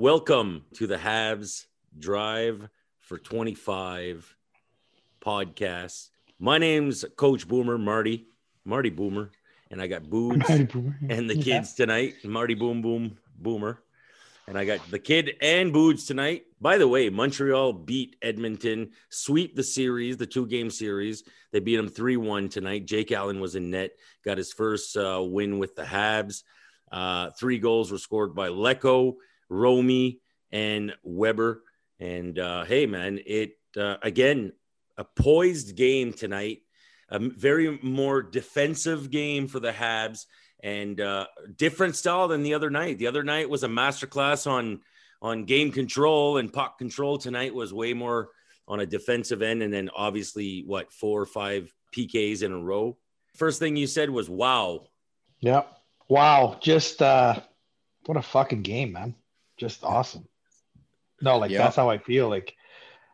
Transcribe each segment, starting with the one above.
Welcome to the Habs Drive for 25 podcast. My name's Coach Boomer, Marty, Marty Boomer, and I got Boudz and the kids tonight. Marty Boom Boom Boomer. And I got the kid and Boudz tonight. By the way, Montreal beat Edmonton, sweep the series, the two game series. They beat them 3 1 tonight. Jake Allen was in net, got his first uh, win with the Habs. Uh, three goals were scored by Lecco, Romy, and Weber. And uh, hey, man, it uh, again, a poised game tonight, a very more defensive game for the Habs and uh, different style than the other night. The other night was a masterclass on on game control and puck control. Tonight was way more on a defensive end, and then obviously what four or five PKs in a row. First thing you said was wow. Yep. Wow. Just uh what a fucking game, man. Just awesome. No, like Yeah. that's how I feel. Like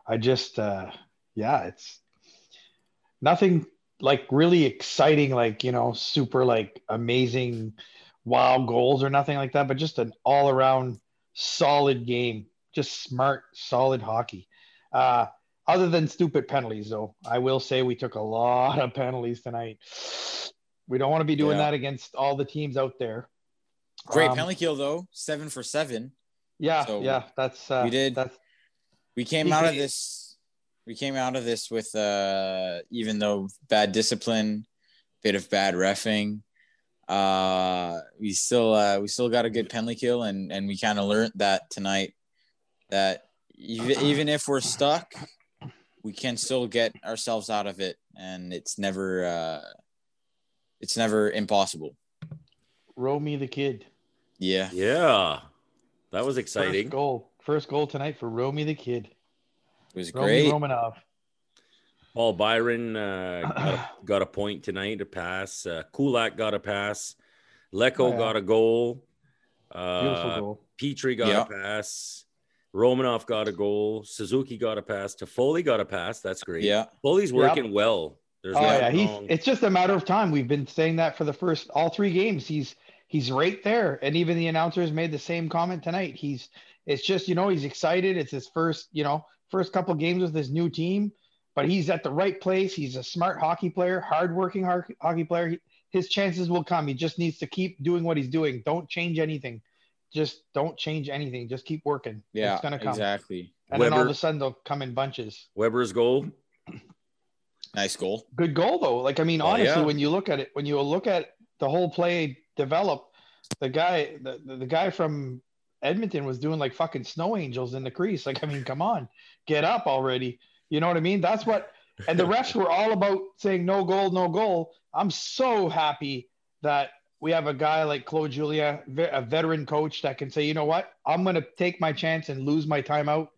I just uh yeah, it's nothing like really exciting, like you know, super like amazing wow goals or nothing like that, but just an all around solid game. Just smart, solid hockey. Uh other than stupid penalties, though, I will say we took a lot of penalties tonight. We don't want to be doing Yeah. that against all the teams out there. Great Um, penalty kill though, seven for seven. Yeah, So yeah, that's uh, we did- That's We came out of this. We came out of this with uh, even though bad discipline, bit of bad refing. Uh, we still uh, we still got a good penalty kill, and and we kind of learned that tonight that even, even if we're stuck, we can still get ourselves out of it, and it's never uh, it's never impossible. Romy the kid. Yeah, Yeah, that was First exciting. goal. First goal tonight for Romy the kid. it was Romy great. Romanov. Paul Byron uh, got, a, got a point tonight, a pass. Uh, Kulak got a pass. Lecco Oh, yeah. got a goal. Beautiful Uh, goal. Petry got Yeah. a pass. Romanov got a goal. Suzuki got a pass. Toffoli got a pass. That's great. Yeah, Foley's Yeah. working well. There's Oh yeah, he's it's just a matter of time. We've been saying that for the first all three games. He's he's right there. And even the announcers made the same comment tonight. He's it's just, you know, he's excited. It's his first, you know, first couple games with his new team, but he's at the right place. He's a smart hockey player, hardworking har- hockey player. He, his chances will come. He just needs to keep doing what he's doing. Don't change anything. Just don't change anything. Just keep working. yeah, it's gonna come. exactly. And then all of a sudden they'll come in bunches. Weber's goal. Nice goal. good goal though. Like I mean, Oh, honestly, yeah. when you look at it, when you look at the whole play develop, the guy, the, the, guy from Edmonton was doing like fucking snow angels in the crease. Like I mean, come on, get up already. You know what I mean? That's what. And the refs were all about saying no goal, no goal. I'm so happy that we have a guy like Claude Julien, a veteran coach that can say, you know what, I'm gonna take my chance and lose my timeout.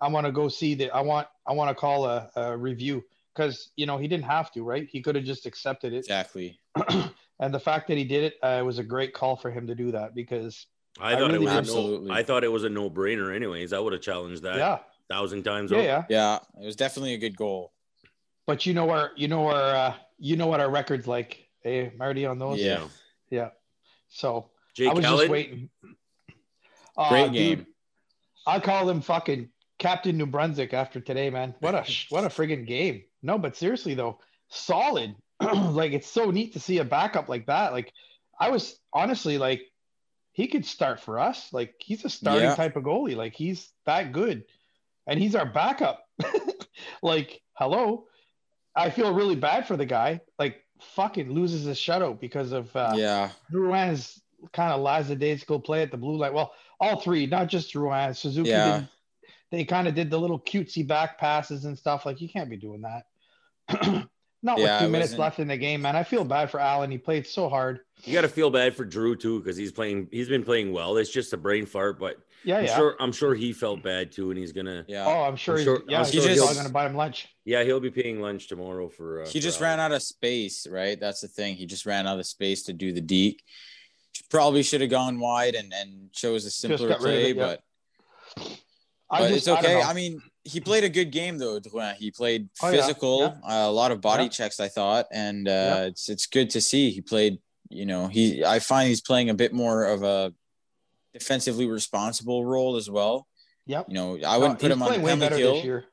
I want to go see that. I want I want to call a, a review because you know he didn't have to, right? He could have just accepted it. Exactly. and the fact that he did it uh, was a great call for him to do that because I I thought really it was a Absolutely. no. I thought it was a no brainer. Anyways, I would have challenged that yeah, a thousand times. yeah, over. yeah. Yeah, it was definitely a good goal. But you know our you know our uh, you know what our records like, hey Marty on those. Yeah. yeah. So Jake I was Allen. just waiting. Aw, Great dude, game. I call him fucking Captain New Brunswick after today, man. What a what a friggin' game. No, but seriously though, solid. like it's so neat to see a backup like that. Like I was honestly like he could start for us. Like he's a starting Yeah. type of goalie. Like he's that good. And he's our backup. like, hello. I feel really bad for the guy. Like fucking loses his shutout because of uh yeah, Drouin's kind of lackadaisical play at the blue light. Well, all three, not just Drouin. Suzuki Yeah. did they kind of did the little cutesy back passes and stuff. Like you can't be doing that. not Yeah, with two minutes left in the game, man. I feel bad for Allen. He played so hard. You got to feel bad for Drew too because he's playing. He's been playing well. It's just a brain fart, but Yeah, I'm yeah. sure. I'm sure he felt bad too, and he's gonna. yeah. Oh, I'm sure. I'm he's, sure- yeah, I'm he's sure probably he'll- going to buy him lunch. Yeah, he'll be paying lunch tomorrow for. Uh, he for just Allen. ran out of space, right? That's the thing. He just ran out of space to do the deke. Probably should have gone wide and, and chose a simpler got play, it, yeah. but, I but just, it's okay. know. I, mean, he played a good game though. Drouin. He played Oh, yeah, physical, yeah. uh, a lot of body Yeah. checks, I thought, and uh, Yeah. it's it's good to see. He played. You know, he I find he's playing a bit more of a defensively responsible role as well. Yep. You know, I wouldn't No, put him on the penalty kill. this year.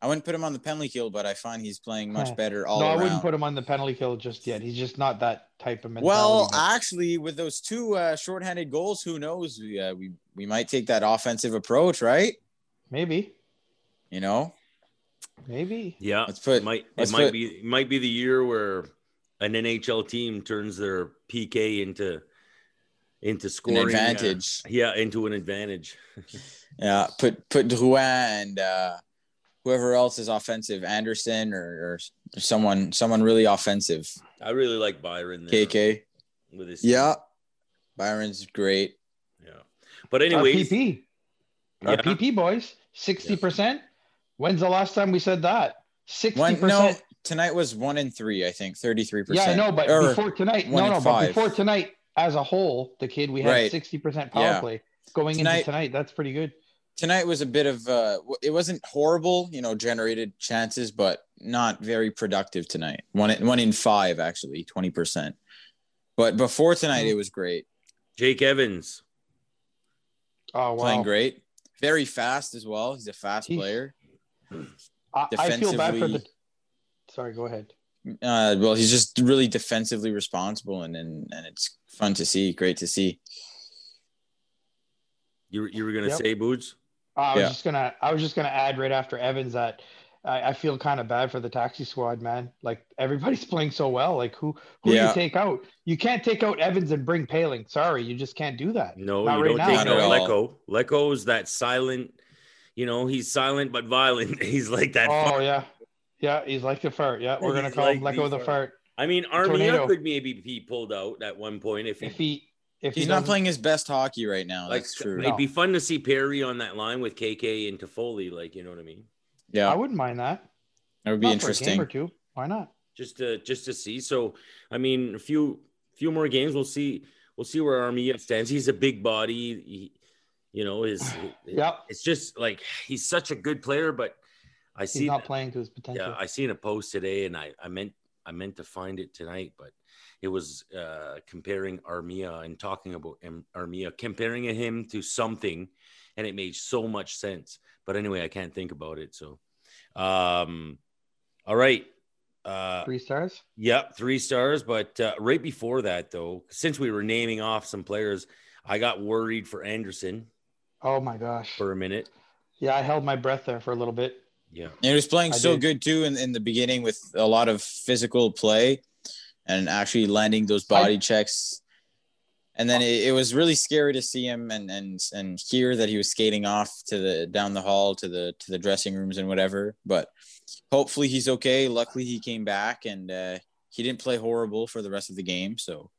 I wouldn't put him on the penalty kill, but I find he's playing much better all no, around. I wouldn't put him on the penalty kill just yet. He's just not that type of mentality. well, but- actually, with those two uh, shorthanded goals, who knows? We, uh, we we might take that offensive approach, right? Maybe, You know, maybe. Yeah, Let's put- it might let's it might put- be it might be the year where an NHL team turns their PK into into an scoring uh, advantage. yeah, into an advantage. Yeah, put put Drouin and uh, whoever else is offensive, Anderson or, or someone someone really offensive. I really like Byron there KK. with his Yeah, Byron's great. yeah. But anyway, anyways, PP, our yeah, PP boys, sixty percent. When's the last time we said that? Sixty One no, percent. tonight was one in three. I think 33. Yeah, percent. I know, but before tonight, no, no, five. but before tonight, as a whole, the kid we had Right. sixty percent power Yeah. play going Tonight- into tonight. That's pretty good. tonight was a bit of uh it wasn't horrible you know generated chances but not very productive tonight one in, one in five actually 20% but before tonight it was great Jake Evans. Oh wow, playing great very fast as well he's a fast He's- player I, I feel bad for the. Sorry, go ahead. uh well he's just really defensively responsible and and, and it's fun to see great to see You, were- you were gonna Yep. say Boudz? I was Yeah. just gonna I was just gonna add right after Evans that I, I feel kind of bad for the taxi squad, man. Like everybody's playing so well. Like who who do you take out? You can't take out Evans and bring Poehling. Sorry, you just can't do that. No, Not you right don't now. take Not no at Lecco. Lecco's that silent, you know, he's silent but violent. He's like that. Oh fart. yeah, yeah. He's like the fart. Yeah, we're gonna He's call him like let go the of the fart. fart. I mean, Armia Tornado. could maybe be pulled out at one point if he If he if he's he not playing his best hockey right now like. that's true No. It'd be fun to see Perry on that line with KK and Toffoli, like you know what I mean. I wouldn't mind that. that would be Not for a game interesting or two. Why not? Just to just to see. So I mean, a few few more games, we'll see. We'll see where Armia stands. He's a big body. He, you know, his. Yep. It's just like he's such a good player, but I see not playing to his potential. Yeah, I seen a post today, and I, I meant I meant to find it tonight, but it was uh, comparing Armia and talking about Am- Armia, comparing him to something, and it made so much sense. But anyway, I can't think about it. So, um, all right, uh, Three stars. Yep, three stars. But uh, right before that, though, since we were naming off some players, I got worried for Anderson Oh my gosh. for a minute. Yeah, I held my breath there for a little bit. Yeah, And he was playing I so did. good too in, in the beginning with a lot of physical play and actually landing those body checks. And then it, it was really scary to see him and and and hear that he was skating off to the down the hall to the to the dressing rooms and whatever. But hopefully he's okay. Luckily he came back and uh, he didn't play horrible for the rest of the game. So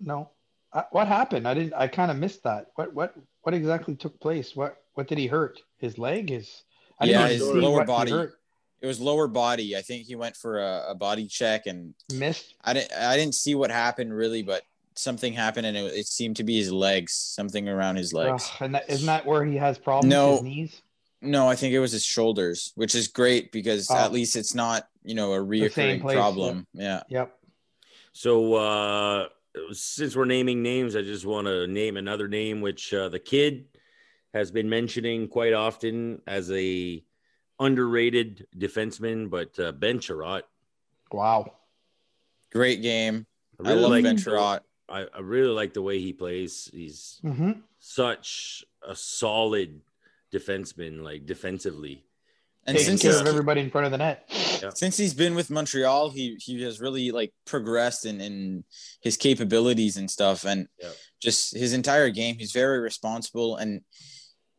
No. I, what happened? I didn't. I kind of missed that. What what what exactly took place? What what did he hurt? His leg? His I Yeah, his lower body. it was lower body. I think he went for a, a body check and missed. I didn't I didn't see what happened really, but something happened and it, it seemed to be his legs, something around his legs. Ugh, and that, isn't that where he has problems? No. His knees. No, I think it was his shoulders, which is great because Oh. at least it's not, you know, a reoccurring place, problem. Yeah. Yep. So uh since we're naming names, I just want to name another name which uh, the kid has been mentioning quite often as a underrated defenseman, but uh, Ben Chiarot. Wow. Great game. I I, love like Ben Sherratt. I, I really like the way he plays. He's hmm such a solid defenseman, like defensively. And Taking since care of everybody in front of the net. since he's been with Montreal, he he has really like progressed in, in his capabilities and stuff. And Yeah. just his entire game, he's very responsible. And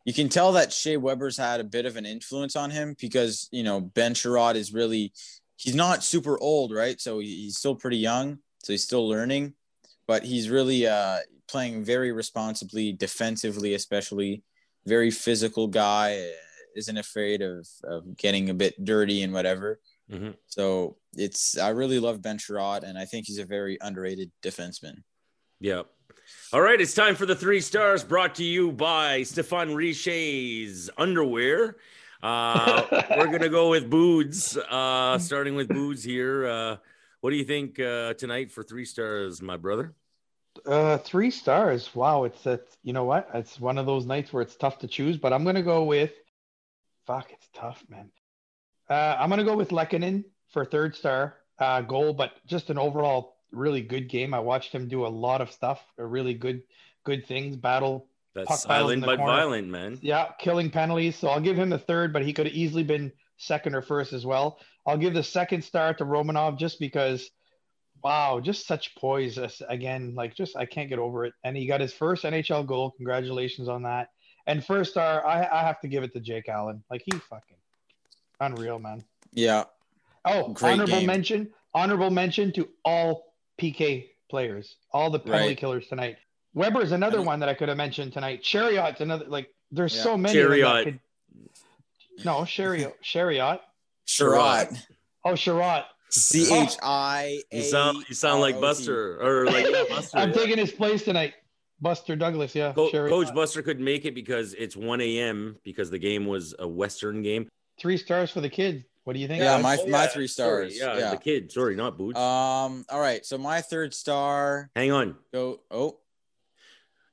you can tell that Shea Weber's had a bit of an influence on him because, you know, Ben Sherrod is really, he's not super old, right? So he's still pretty young. So he's still learning, but he's really uh, playing very responsibly, defensively, especially. Very physical guy, uh, isn't afraid of, of getting a bit dirty and whatever. Mhm. So it's, I really love Ben Sherrod, and I think he's a very underrated defenseman. Yep. All right, it's time for the three stars brought to you by Stéphane Richer's underwear. Uh, we're gonna go with Boudz. Uh, starting with Boudz here. Uh, what do you think uh, tonight for three stars, my brother? Uh, three stars. Wow, it's that. You know what? It's one of those nights where it's tough to choose, but I'm gonna go with. Fuck, it's tough, man. Uh, I'm gonna go with Lehkonen for third star uh, goal, but just an overall really good game. I watched him do a lot of stuff, a really good, good things. Battle. That's puck silent but corner. violent, man. Yeah, killing penalties. So I'll give him the third, but he could have easily been second or first as well. I'll give the second star to Romanov just because, wow, just such poise As- again. Like, just I can't get over it. And he got his first NHL goal. Congratulations on that. And first star, I, I have to give it to Jake Allen. Like, he fucking unreal, man. Yeah. Oh, Great honorable game. mention, honorable mention to all PK players, all the penalty Right. killers tonight. Weber's another one that I could have mentioned tonight. Chariot's another like there's Yeah. so many. of them that Chariot. could- No, Chariot. Chariot. Sherrod. Oh, Chariot. C H I A. You sound you sound like R O T. Buster or like Buster. I'm taking his place tonight. Buster Douglas, yeah. Co- Chariot. Coach Buster couldn't make it because it's 1 a.m. because the game was a Western game. Three stars for the kids. What do you think? Yeah, my Oh, my yeah, three sorry, stars. Yeah, Yeah. the kid. Sorry, not Boudz. Um. All right. So my third star Hang on. go. Oh.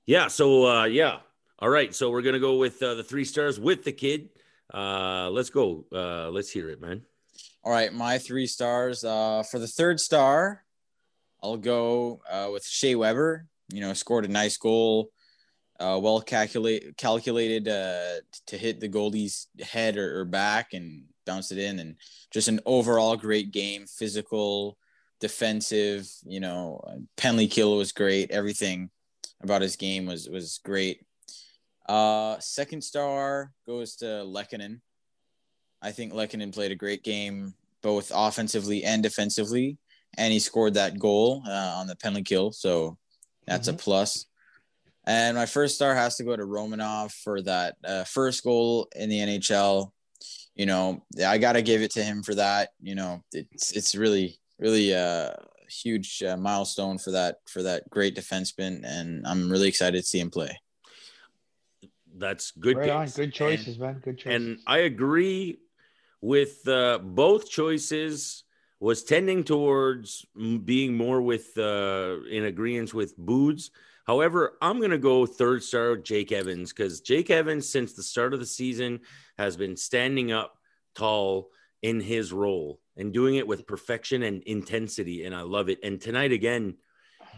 Yeah. So uh, yeah. All right. So we're gonna go with uh, the three stars with the kid. Uh, let's go. Uh, let's hear it, man. All right. My three stars. Uh, for the third star, I'll go uh, with Shea Weber. You know, scored a nice goal. Uh, well calculate calculated uh, to hit the goalie's head or, or back and bounce it in, and just an overall great game. Physical, defensive. You know, penalty kill was great. Everything about his game was was great. Uh, second star goes to Lehkonen. I think Lehkonen played a great game, both offensively and defensively, and he scored that goal uh, on the penalty kill. So that's a plus. And my first star has to go to Romanov for that uh, first goal in the NHL. You know, I got to give it to him for that. You know, it's it's really really a huge uh, milestone for that for that great defenseman, and I'm really excited to see him play. That's good. right on. Good And- choices, man. Good choices. And I agree with uh, both choices. Was tending towards being more with uh, in agreement with Boudz. However, I'm going to go third star Jake Evans because Jake Evans, since the start of the season, has been standing up tall in his role and doing it with perfection and intensity, and I love it. And tonight again,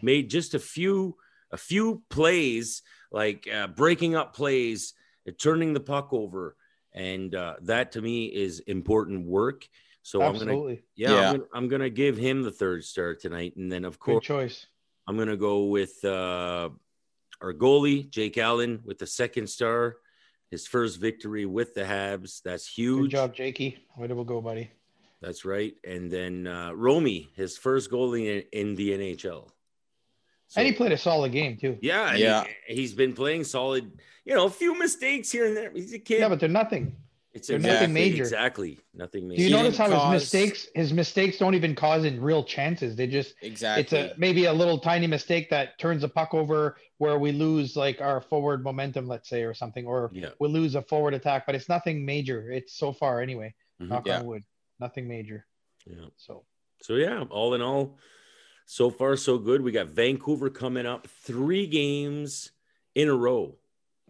made just a few a few plays like uh, breaking up plays, uh, turning the puck over, and uh, that to me is important work. So I'm gonna Absolutely. yeah, Yeah. I'm, gonna, I'm gonna give him the third star tonight, and then of Good course choice. I'm gonna go with uh, our goalie Jake Allen with the second star, his first victory with the Habs. That's huge. Good huge. job, Jakey. Way to go, buddy. That's right. And then uh, Romy, his first goalie in, in the NHL. So- and he played a solid game too. yeah, Yeah. he, he's been playing solid. You know, a few mistakes here and there. He's a kid. Yeah, but they're nothing. it's they're exactly, nothing major. Exactly, nothing major. Do you He notice how didn't his mistakes his mistakes don't even cause in real chances? They just Exactly. it's a maybe a little tiny mistake that turns the puck over where we lose like our forward momentum, let's say, or something, or Yeah. we lose a forward attack, but it's nothing major. It's so far anyway. Mhm. Knock Yeah. on wood. Nothing major. Yeah. So So yeah, all in all, so far so good. We got Vancouver coming up, three games in a row.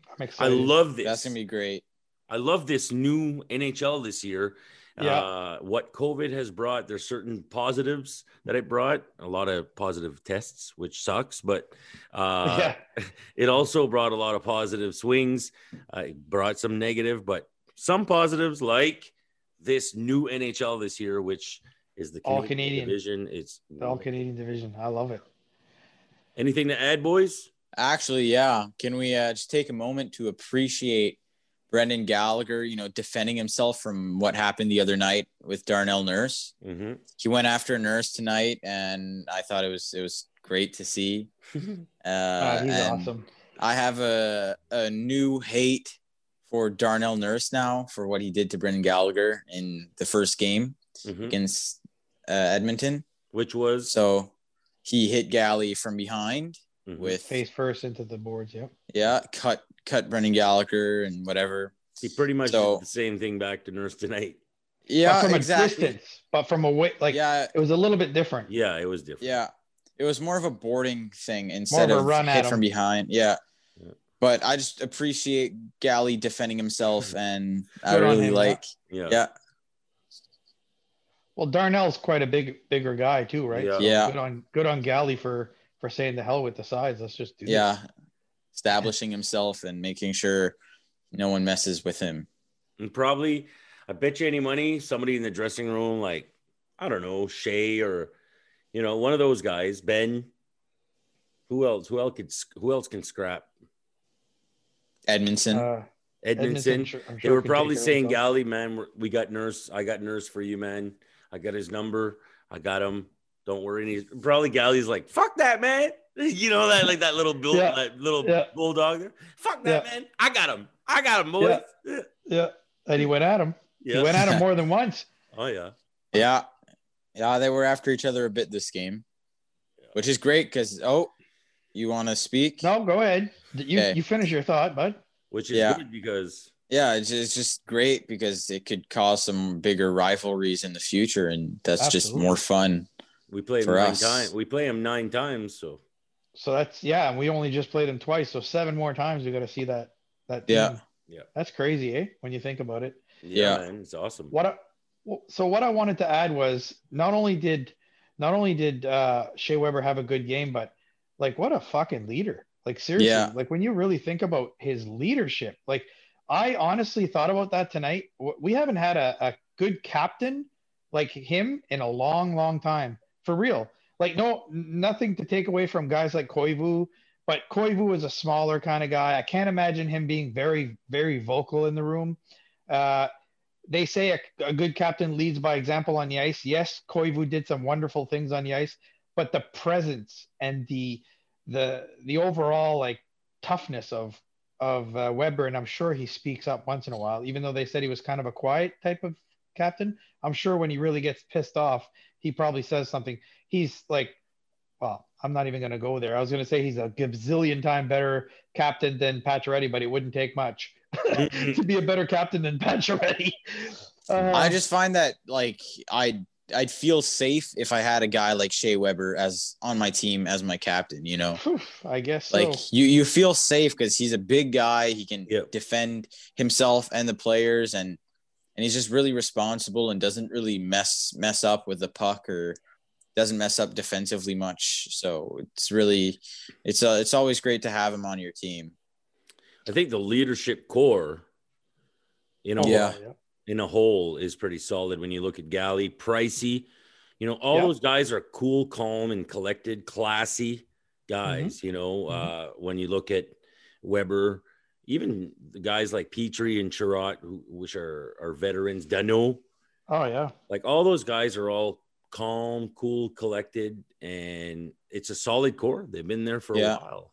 I'm excited. I love this. That's gonna be great. I love this new NHL this year. Yeah. Uh, what COVID has brought, there's certain positives that it brought, a lot of positive tests, which sucks, but uh, yeah. it also brought a lot of positive swings. Uh, it brought some negative, but some positives like this new NHL this year, which is the All Canadian Canadian. division. It's The all Canadian division. I love it. anything to add, boys? Actually, yeah. Can we uh, just take a moment to appreciate Brendan Gallagher, you know, defending himself from what happened the other night with Darnell Nurse? Mm-hmm. He went after Nurse tonight, and I thought it was it was great to see. Uh, Ah, he's and awesome. I have a a new hate for Darnell Nurse now for what he did to Brendan Gallagher in the first game Mhm. against Edmonton. Which was So he hit Galley from behind Mhm. with Face first into the boards. Yep. yeah, cut cut Brendan Gallagher and whatever. he pretty much so- did the same thing back to Nurse tonight. Yeah, but from exactly. a distance, but from a way, like yeah, it was a little bit different. Yeah, it was different. yeah. it was more of a boarding thing instead of a of, run at hit him. from behind. Yeah. Yeah. But I just appreciate Galley defending himself, and I Good on really like. Yeah. Yeah, Well, Darnell's quite a big, bigger guy too, right? Yeah. So Yeah. Good on, good on Galley for for saying the hell with the size. Let's just do. this. yeah, establishing himself and making sure no one messes with him. And probably, I bet you any money, somebody in the dressing room, like, I don't know, Shea or, you know, one of those guys, Ben. Who else? Who else could? Who else can scrap? Edmundson. Uh, Edmundson. sure- I'm they sure were can probably take care of saying, himself. "Galley, man, we got nurse. I got nurse for you, man. I got his number. I got him. Don't worry." And he's probably Galley's like, "Fuck that, man." You know that like that little bull, Yeah. that little Yeah. bulldog. there? Fuck that, Yeah. man. I got him. I got him, boys. Yeah. Yeah, and he went at him. He went at him more than once. Oh yeah. Yeah. Yeah, they were after each other a bit this game, which is great because, oh, you want to speak? No, go ahead. You Okay. you finish your thought, bud. Which is Yeah. good because Yeah, it's, it's just great because it could cause some bigger rivalries in the future, and that's just more fun. we play him For nine times. We play him nine times. So So that's yeah, and we only just played them twice, so seven more times we got to see that that. Yeah. team. Yeah. yeah, That's crazy, eh? When you think about it. yeah, Yeah. man, it's awesome. What I, so what I wanted to add was not only did not only did uh Shea Weber have a good game, but like what a fucking leader. Like seriously, Yeah. like when you really think about his leadership, like I honestly thought about that tonight. We haven't had a, a good captain like him in a long, long time. For real. Like no nothing to take away from guys like Koivu, but Koivu is a smaller kind of guy. I can't imagine him being very, very vocal in the room. Uh, they say a, a good captain leads by example on the ice. Yes, Koivu did some wonderful things on the ice, but the presence and the the the overall like toughness of of uh, Weber, and I'm sure he speaks up once in a while, even though they said he was kind of a quiet type of captain. I'm sure when he really gets pissed off, he probably says something. He's like, well, I'm not even going to go there. I was going to say he's a gazillion time better captain than Pacioretty, but it wouldn't take much to be a better captain than Pacioretty. Uh, I just find that like I'd I'd feel safe if I had a guy like Shea Weber as on my team as my captain. You know, I guess so. like you you feel safe because he's a big guy. He can Yep. defend himself and the players, and and he's just really responsible and doesn't really mess mess up with the puck or doesn't mess up defensively much. So it's really it's uh, it's always great to have him on your team. I think the leadership core, you know, Yeah. In a hole is pretty solid when you look at Galley, Pricey. You know, all Yeah. those guys are cool, calm, and collected, classy guys. Mm-hmm. You know, Mhm. uh, when you look at Weber, even the guys like Petry and Chiarot, who, which are, are veterans, Dano, Oh yeah. like all those guys are all calm, cool, collected, and it's a solid core. They've been there for Yeah. a while.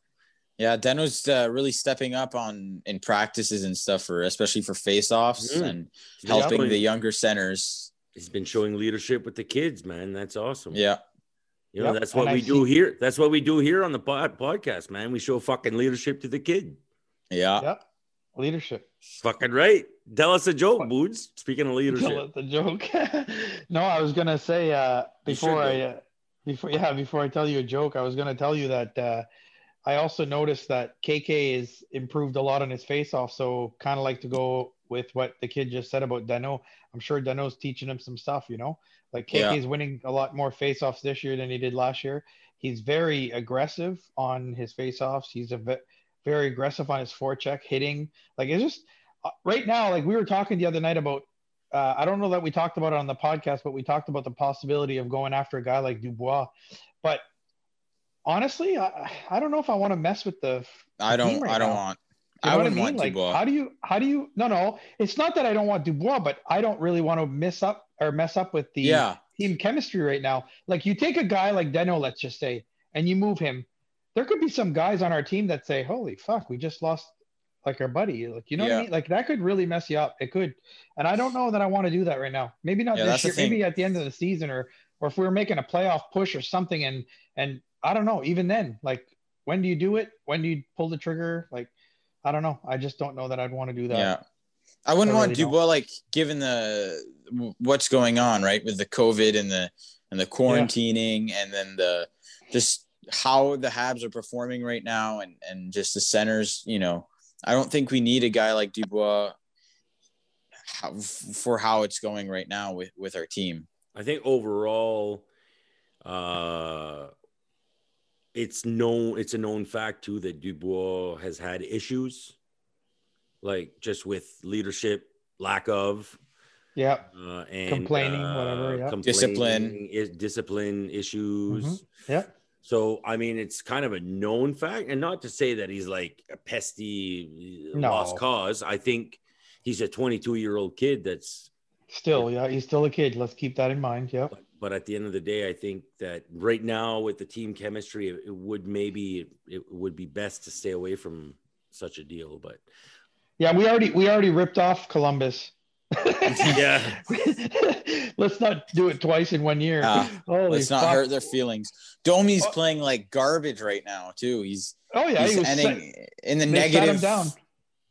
Yeah, Deno's uh, really stepping up on in practices and stuff for especially for face-offs Mhm. and helping showing- the younger centers. He's been showing leadership with the kids, man. That's awesome. Yeah, You know, Yep, that's what and I we do see- here. That's what we do here on the pod- podcast, man. We show fucking leadership to the kid. yeah. Yep. Leadership. Fucking right. Tell us a joke, Boudz. Speaking of Tell leadership. it the joke. no, I was gonna say uh, You should, before I uh, before yeah before I tell you a joke, I was gonna tell you that uh, I also noticed that KK is improved a lot on his face off. So kind of like to go with what the kid just said about Dano. I'm sure Dano's teaching him some stuff. You know, like KK Yeah. is winning a lot more face offs this year than he did last year. He's very aggressive on his face offs. He's a ve- very aggressive on his forecheck hitting. Like it's just uh, right now, like we were talking the other night about. Uh, I don't know that we talked about it on the podcast, but we talked about the possibility of going after a guy like Dubois. But honestly, I, I don't know if I want to mess with the. I don't. right I don't now. want. You I know I wouldn't mean? want like, Dubois. how do you? How do you? No, no. It's not that I don't want Dubois, but I don't really want to mess up or mess up with the yeah, team chemistry right now. Like you take a guy like Deno, let's just say, and you move him. There could be some guys on our team that say, "Holy fuck, we just lost like our buddy." Like you know what I mean? Like that could really mess you up. It could, and I don't know that I want to do that right now. Maybe not Yeah, this year. Maybe at the end of the season, or or if we were making a playoff push or something, and and I don't know. Even then, like when do you do it? When do you pull the trigger? Like I don't know. I just don't know that I'd want to do that. yeah. I wouldn't I want really don't. Dubois like given the what's going on right with the COVID and the and the quarantining and then the just how the Habs are performing right now and and just the centers, you know, I don't think we need a guy like Dubois how, for how it's going right now with with our team. I think overall, uh, it's known it's a known fact too that Dubois has had issues, like just with leadership, lack of, Yeah. uh, and Complaining, uh, whatever, yeah. complaining, Discipline. is discipline issues. Mhm. Yeah. So I mean, it's kind of a known fact, and not to say that he's like a pesty No. lost cause. I think he's a 22 year old kid that's Still, yeah, he's still a kid. Let's keep that in mind. Yep. But, but at the end of the day, I think that right now with the team chemistry, it, it would maybe it would be best to stay away from such a deal. But Yeah, we already we already ripped off Columbus. Yeah. Let's not do it twice in one year. Uh, Let's not fuck. hurt their feelings. Domi's Oh. playing like garbage right now too. He's Oh yeah, he's he was ending in the they negative down.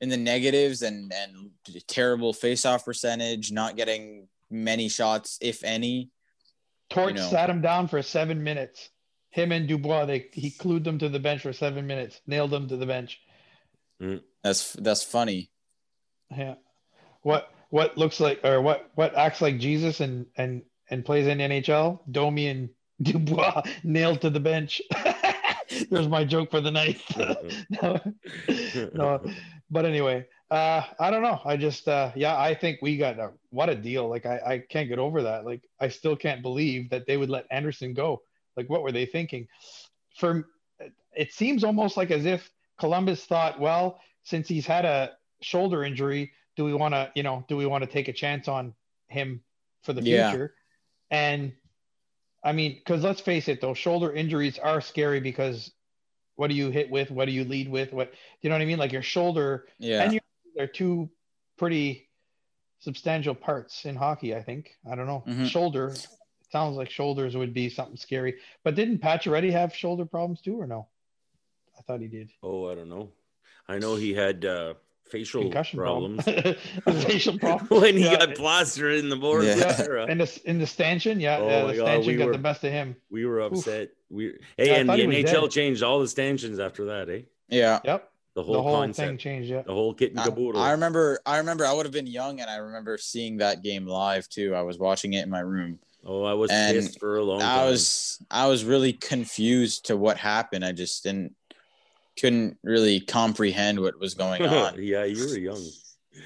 in the negatives and and terrible face-off percentage, not getting many shots if any. Torch you know. sat him down for seven minutes. Him and Dubois, they he clued them to the bench for seven minutes, nailed them to the bench. Mm, that's that's funny. Yeah. What what looks like or what what acts like Jesus and and and plays in NHL? Domi and Dubois nailed to the bench. There's my joke for the night. no, no, but anyway, uh, I don't know. I just, uh, yeah, I think we got a, what a deal. Like, I, I can't get over that. Like, I still can't believe that they would let Anderson go. Like, what were they thinking? For it seems almost like as if Columbus thought, well, since he's had a shoulder injury, do we want to, you know, do we want to take a chance on him for the Yeah. future? And I mean, because let's face it, though, shoulder injuries are scary because what do you hit with? What do you lead with? What you know what I mean? Like your shoulder Yeah. and your they're two pretty substantial parts in hockey. I think. I don't know. Mhm. Shoulder it sounds like shoulders would be something scary. But didn't Pacioretty have shoulder problems too, or no? I thought he did. oh, I don't know. I know he had uh, facial Concussion problems problem. facial problem. when he Yeah. got plastered in the board. Yeah. Yeah, in the in the stanchion, yeah, Oh yeah, my the God, stanchion we got were- the best of him. We were upset. We hey, Yeah, and thought the NHL dead. changed all the stanchions after that, eh? Yeah. Yep, The whole, the whole concept, thing changed. Yeah, the whole kit and caboodle. I remember I remember I would have been young and I remember seeing that game live too. I was watching it in my room. oh, I was and pissed for a long time. I was I was really confused to what happened. I just didn't couldn't really comprehend what was going on. yeah, you were young.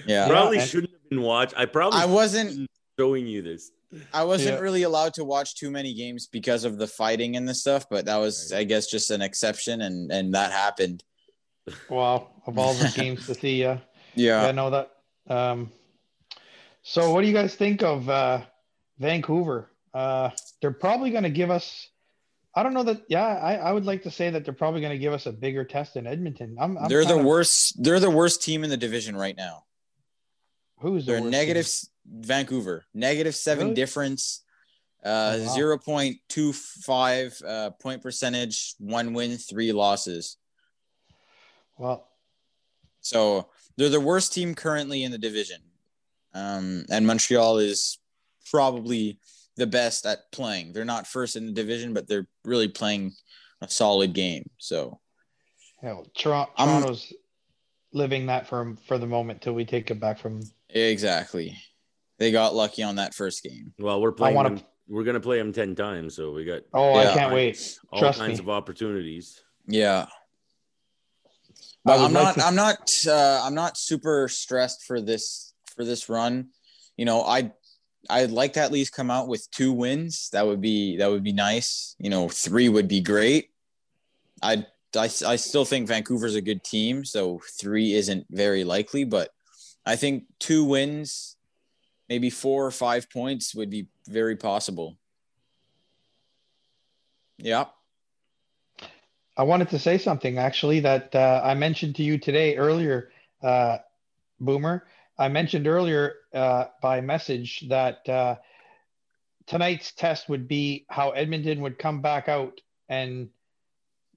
Yeah. Probably and- shouldn't have been watched. I probably I wasn't showing you this. I wasn't Yeah. really allowed to watch too many games because of the fighting and the stuff, but that was Right. I guess just an exception and and that happened. Wow, of all the games to see, yeah. Yeah. I know that. Um, so, what do you guys think of uh, Vancouver? Uh, they're probably going to give us. I don't know that. Yeah, I, I would like to say that they're probably going to give us a bigger test in Edmonton. I'm, I'm they're the kinda- worst they're the worst team in the division right now. Who's the They're worst negative team? Vancouver, negative seven Really? difference, uh, Oh, wow. zero point two five uh, point percentage, one win, three losses. Well, So they're the worst team currently in the division, um, and Montreal is probably the best at playing. They're not first in the division, but they're really playing a solid game. So hell, Toronto, I'm- Toronto's living that for for the moment till we take it back from. exactly, they got lucky on that first game. Well, we're playing. wanna- them- we're gonna play them ten times, so we got Oh, I can't wait. all Trust kinds me. of opportunities. Yeah. I But would I'm like not. to- I'm not. Uh, I'm not super stressed for this for this run. You know, I I'd like to at least come out with two wins. That would be that would be nice. You know, three would be great. I I, I still think Vancouver's a good team, so three isn't very likely. But I think two wins, maybe four or five points, would be very possible. Yeah. I wanted to say something actually that uh, I mentioned to you today earlier, uh, Boomer. I mentioned earlier uh, by message that uh, tonight's test would be how Edmonton would come back out and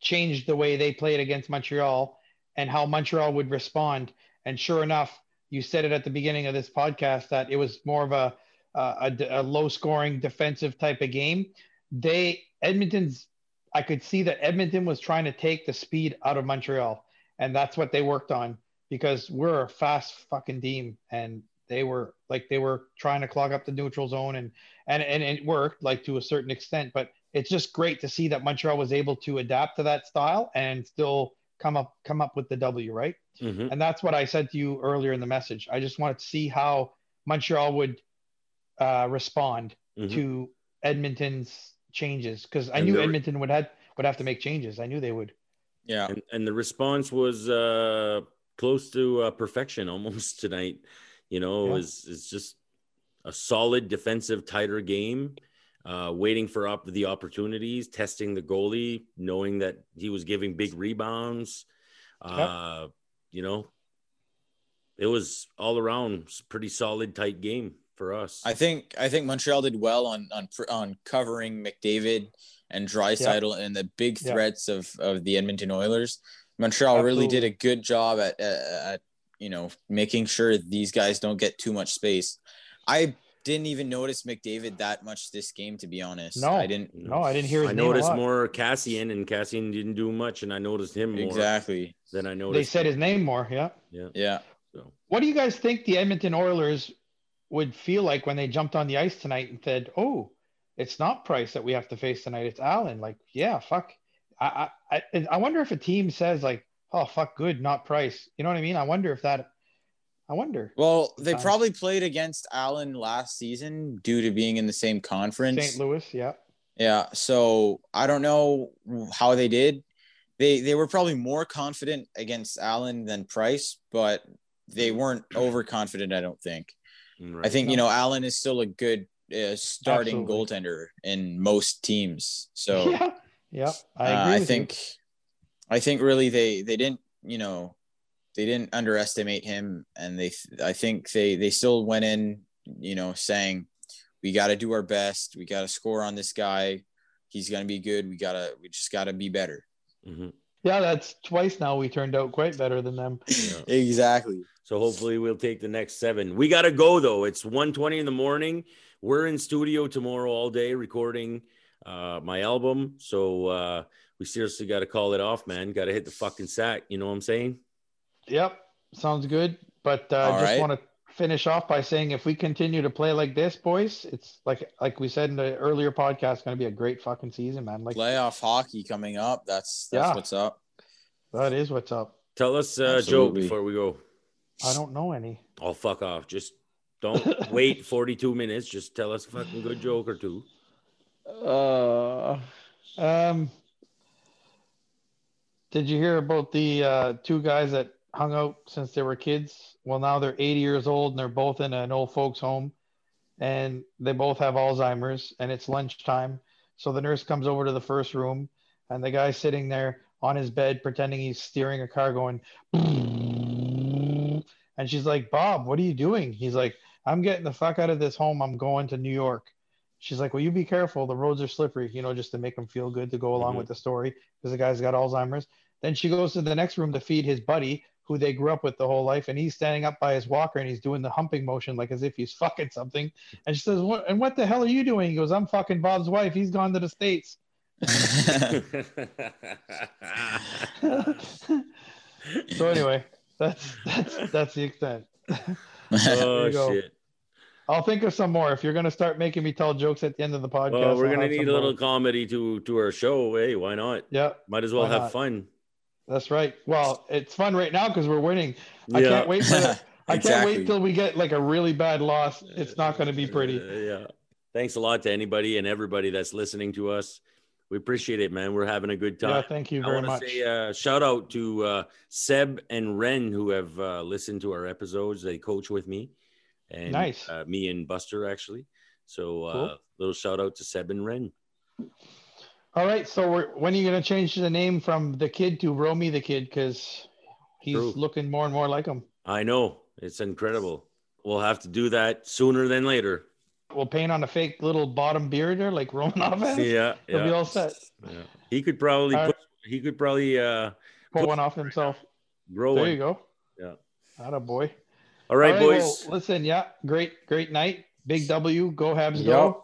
change the way they played against Montreal and how Montreal would respond. And sure enough, you said it at the beginning of this podcast that it was more of a, a, a low scoring defensive type of game. They, Edmonton's I could see that Edmonton was trying to take the speed out of Montreal, and that's what they worked on because we're a fast fucking team, and they were like they were trying to clog up the neutral zone, and and and it worked like to a certain extent, but it's just great to see that Montreal was able to adapt to that style and still come up come up with the W, right? Mhm. And that's what I said to you earlier in the message. I just wanted to see how Montreal would uh, respond Mhm. to Edmonton's changes because I And knew there- Edmonton would have would have to make changes. I knew they would. Yeah. and, and the response was uh, close to uh, perfection almost tonight. You know, it Yeah. was it's just a solid defensive, tighter game. Uh, waiting for op- the opportunities, testing the goalie, knowing that he was giving big rebounds. Uh, You know, it was all around pretty solid, tight game for us. I think I think Montreal did well on on on covering McDavid and Draisaitl and the big Yeah. threats of of the Edmonton Oilers. Montreal really did a good job at, at at you know making sure these guys don't get too much space. I didn't even notice McDavid that much this game, to be honest. No. I didn't No, I didn't hear his I name a noticed lot. more Kassian, and Kassian didn't do much, and I noticed him more exactly. than I noticed. They noticed. said his name more. Yeah. yeah. Yeah. So What do you guys think the Edmonton Oilers would feel like when they jumped on the ice tonight and said, "Oh, it's not Price that we have to face tonight; it's Allen." Like, yeah, fuck. I I I- wonder if a team says like, "Oh, fuck, good, not Price." You know what I mean? I wonder if that. I wonder. Well, they probably played against Allen last season due to being in the same conference. St. Louis, yeah. Yeah, so I don't know how they did. They they were probably more confident against Allen than Price, but they weren't overconfident. I don't think. Right. I think you know Allen is still a good uh, starting Absolutely. goaltender in most teams. So yeah, yeah. I uh. I with think I think really they they didn't you know they didn't underestimate him, and they I think they they still went in you know saying we got to do our best, we got to score on this guy. He's gonna be good. We gotta we just gotta be better. Mhm. You. yeah, that's twice now. We turned out quite better than them. Yeah. exactly. So hopefully we'll take the next seven. We got to go though. It's 1.20 in the morning. We're in studio tomorrow all day recording uh, my album. So uh, we seriously got to call it off, man. Got to hit the fucking sack. You know what I'm saying? Yep, sounds good. But uh, All just right. want to finish off by saying if we continue to play like this, boys, it's like like we said in the earlier podcast, going to be a great fucking season, man. Like Playoff hockey coming up. That's that's Yeah. what's up. that is what's up. Tell us a joke before we go. I don't know any. Oh, fuck off. Just don't wait 42 minutes. Just tell us a fucking good joke or two. Uh, um, did you hear about the uh, two guys that hung out since they were kids? Well, now they're 80 years old and they're both in an old folks' home, and they both have Alzheimer's, and it's lunchtime. So the nurse comes over to the first room, and the guy's sitting there on his bed pretending he's steering a car, going. And she's like, Bob, what are you doing? He's like, I'm getting the fuck out of this home. I'm going to New York. She's like, Well, you be careful. The roads are slippery, you know, just to make him feel good to go along Mhm. with the story because the guy's got Alzheimer's. Then she goes to the next room to feed his buddy who they grew up with the whole life. And he's standing up by his walker and he's doing the humping motion like as if he's fucking something. And she says, what, And what the hell are you doing? He goes, I'm fucking Bob's wife. He's gone to the States. so anyway, that's that's that's the extent. oh, shit. I'll think of some more. If you're gonna start making me tell jokes at the end of the podcast, Well, we're going to need a little more. comedy to, to our show. Hey, why not? Yeah, Might as well have not? fun. That's right. Well, it's fun right now because we're winning. Yeah. I can't wait for the, I can't wait till we get like a really bad loss. It's not going to be pretty. Uh, yeah. Thanks a lot to anybody and everybody that's listening to us. We appreciate it, man. We're having a good time. Yeah, thank you I very want much. to say uh, shout out to uh, Seb and Ren who have uh, listened to our episodes. They coach with me, and Nice. uh, me and Buster actually. So uh, Cool. little shout out to Seb and Ren. All right, so we're, when are you going to change the name from the kid to Romy the kid? Because he's True. looking more and more like him. I know it's incredible. We'll have to do that sooner than later. We'll paint on a fake little bottom beard there, like Romanov has. Yeah, He'll be all set. yeah. He could probably All put, he could probably uh, Pull one off himself. grow There one. you go. Yeah. Not a boy. All right, boys. well, listen, yeah, great, great night. Big W. Go Habs, Yep. go.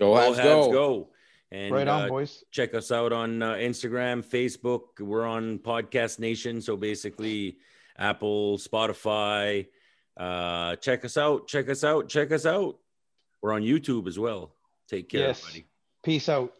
Go Go Habs, Habs, go. go. And right on, uh, boys. check us out on uh, Instagram, Facebook. We're on Podcast Nation. So basically, Apple, Spotify. Uh, check us out. Check us out. Check us out. We're on YouTube as well. Take care, Yes. everybody. Peace out.